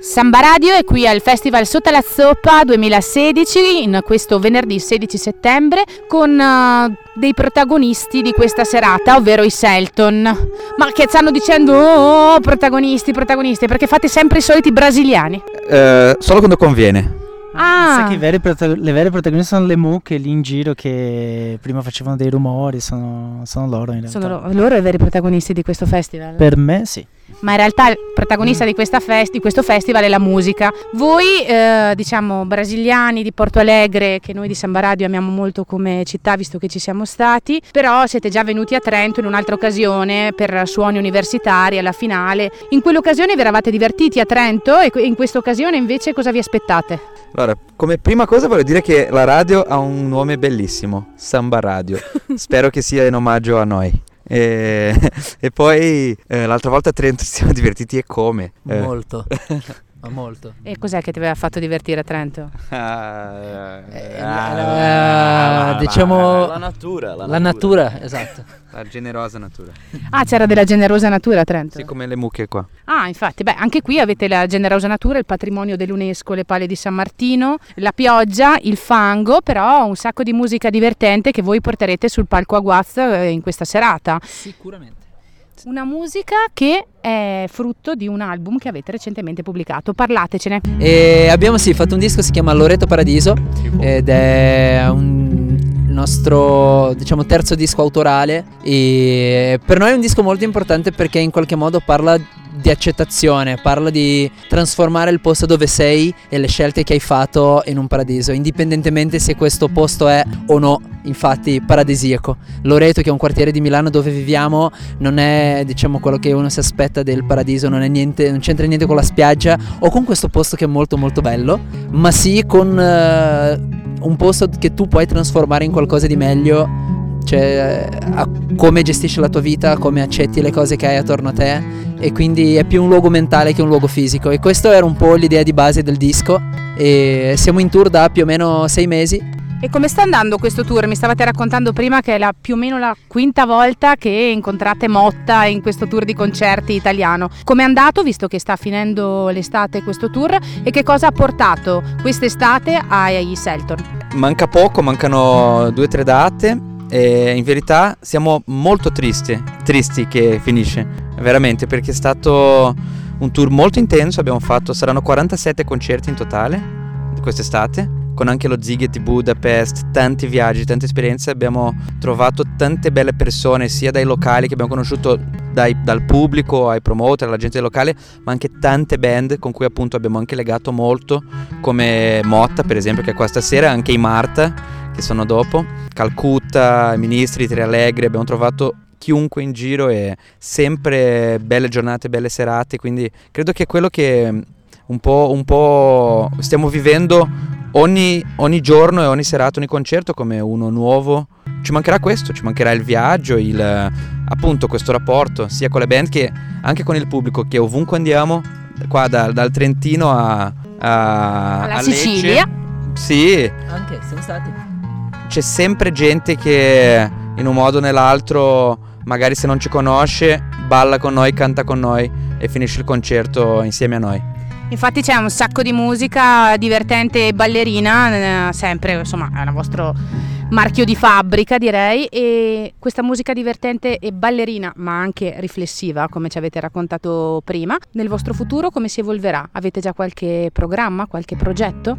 Samba Radio è qui al Festival Sotto la Zoppa 2016, in questo venerdì 16 settembre, con uh, dei protagonisti di questa serata, ovvero i Selton. Ma che stanno dicendo, oh, oh protagonisti, protagonisti, perché fate sempre i soliti brasiliani? Eh, solo quando conviene. Ah. Sai che veri prota- le vere protagoniste sono le mucche lì in giro che prima facevano dei rumori, sono, sono loro in realtà. Sono lo- loro i veri protagonisti di questo festival? Per me sì. Ma in realtà il protagonista di, fest- di questo festival è la musica. Voi, eh, diciamo, brasiliani di Porto Alegre, che noi di Samba Radio amiamo molto come città, visto che ci siamo stati, però siete già venuti a Trento in un'altra occasione per suoni universitari alla finale. In quell'occasione vi eravate divertiti a Trento e in questa occasione invece cosa vi aspettate? Allora, come prima cosa voglio dire che la radio ha un nome bellissimo, Samba Radio. Spero che sia in omaggio a noi. E, e poi eh, l'altra volta a Trento ci siamo divertiti e come? Eh, Molto. Ma molto. E cos'è che ti aveva fatto divertire a Trento? ah, Eh, ah, la- diciamo La natura, la, la natura, esatto. la generosa natura. Ah, c'era della generosa natura a Trento. Sì, come le mucche qua. Ah, infatti, beh, anche qui avete la generosa natura, il patrimonio dell'UNESCO, le pale di San Martino, la pioggia, il fango, però un sacco di musica divertente che voi porterete sul palco a Guaz in questa serata. Sicuramente. Una musica che è frutto di un album che avete recentemente pubblicato. Parlatecene. E abbiamo sì fatto un disco che si chiama Loreto Paradiso ed è un il nostro diciamo terzo disco autorale e per noi è un disco molto importante perché in qualche modo parla di accettazione, parla di trasformare il posto dove sei e le scelte che hai fatto in un paradiso, indipendentemente se questo posto è o no, infatti paradisiaco. Loreto che è un quartiere di Milano dove viviamo non è diciamo quello che uno si aspetta del paradiso, non, niente, non c'entra niente con la spiaggia o con questo posto che è molto molto bello, ma sì con eh, un posto che tu puoi trasformare in qualcosa di meglio cioè a come gestisci la tua vita, come accetti le cose che hai attorno a te e quindi è più un luogo mentale che un luogo fisico e questo era un po' l'idea di base del disco e siamo in tour da più o meno sei mesi E come sta andando questo tour? Mi stavate raccontando prima che è la, più o meno la quinta volta che incontrate Motta in questo tour di concerti italiano. Come è andato, visto che sta finendo l'estate questo tour, e che cosa ha portato quest'estate ai Selton? Manca poco, mancano due o tre date e in verità siamo molto tristi, tristi che finisce, veramente, perché è stato un tour molto intenso, abbiamo fatto, saranno 47 concerti in totale quest'estate, con anche lo Ziget di Budapest, tanti viaggi, tante esperienze, abbiamo trovato tante belle persone, sia dai locali che abbiamo conosciuto dai- dal pubblico ai promoter, alla gente locale, ma anche tante band con cui appunto abbiamo anche legato molto, come Motta per esempio che è qua stasera, anche i Marta che sono dopo, Calcutta, i Ministri, Tri Allegri, abbiamo trovato chiunque in giro e sempre belle giornate, belle serate, quindi credo che è quello che un po', un po' stiamo vivendo ogni, ogni giorno e ogni serata, ogni concerto come uno nuovo. Ci mancherà questo, ci mancherà il viaggio, il, appunto questo rapporto sia con le band che anche con il pubblico che ovunque andiamo, qua da- dal Trentino a, a- Alla a Lecce, Sicilia. Sì, anche siamo stati c'è sempre gente che in un modo o nell'altro, magari se non ci conosce, balla con noi, canta con noi e finisce il concerto insieme a noi. Infatti c'è un sacco di musica divertente e ballerina, eh, sempre, insomma, è il vostro marchio di fabbrica direi e questa musica divertente e ballerina ma anche riflessiva come ci avete raccontato prima nel vostro futuro come si evolverà avete già qualche programma qualche progetto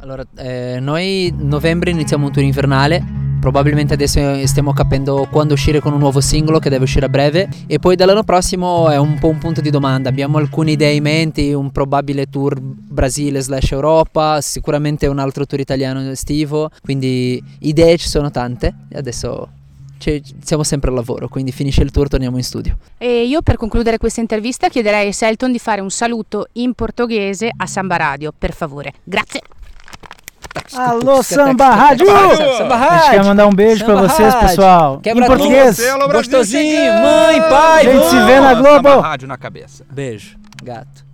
Allora, eh, noi novembre iniziamo un tour invernale. Probabilmente adesso stiamo capendo quando uscire con un nuovo singolo che deve uscire a breve. E poi dall'anno prossimo è un po' un punto di domanda. Abbiamo alcune idee in mente, un probabile tour Brasile slash Europa, sicuramente un altro tour italiano estivo. Quindi idee ci sono tante. E adesso ci- siamo sempre al lavoro, quindi finisce il tour, torniamo in studio. e io per concludere questa intervista chiederei a Selton di fare un saluto in portoghese a Samba Radio per favore grazie Alô, Samba Rádio! Samba A gente quer mandar um beijo pra Samba vocês, Rádio. pessoal. Quebra em português. Gostosinho, mãe, pai, A gente se vê na Globo. rádio na cabeça. Beijo, gato.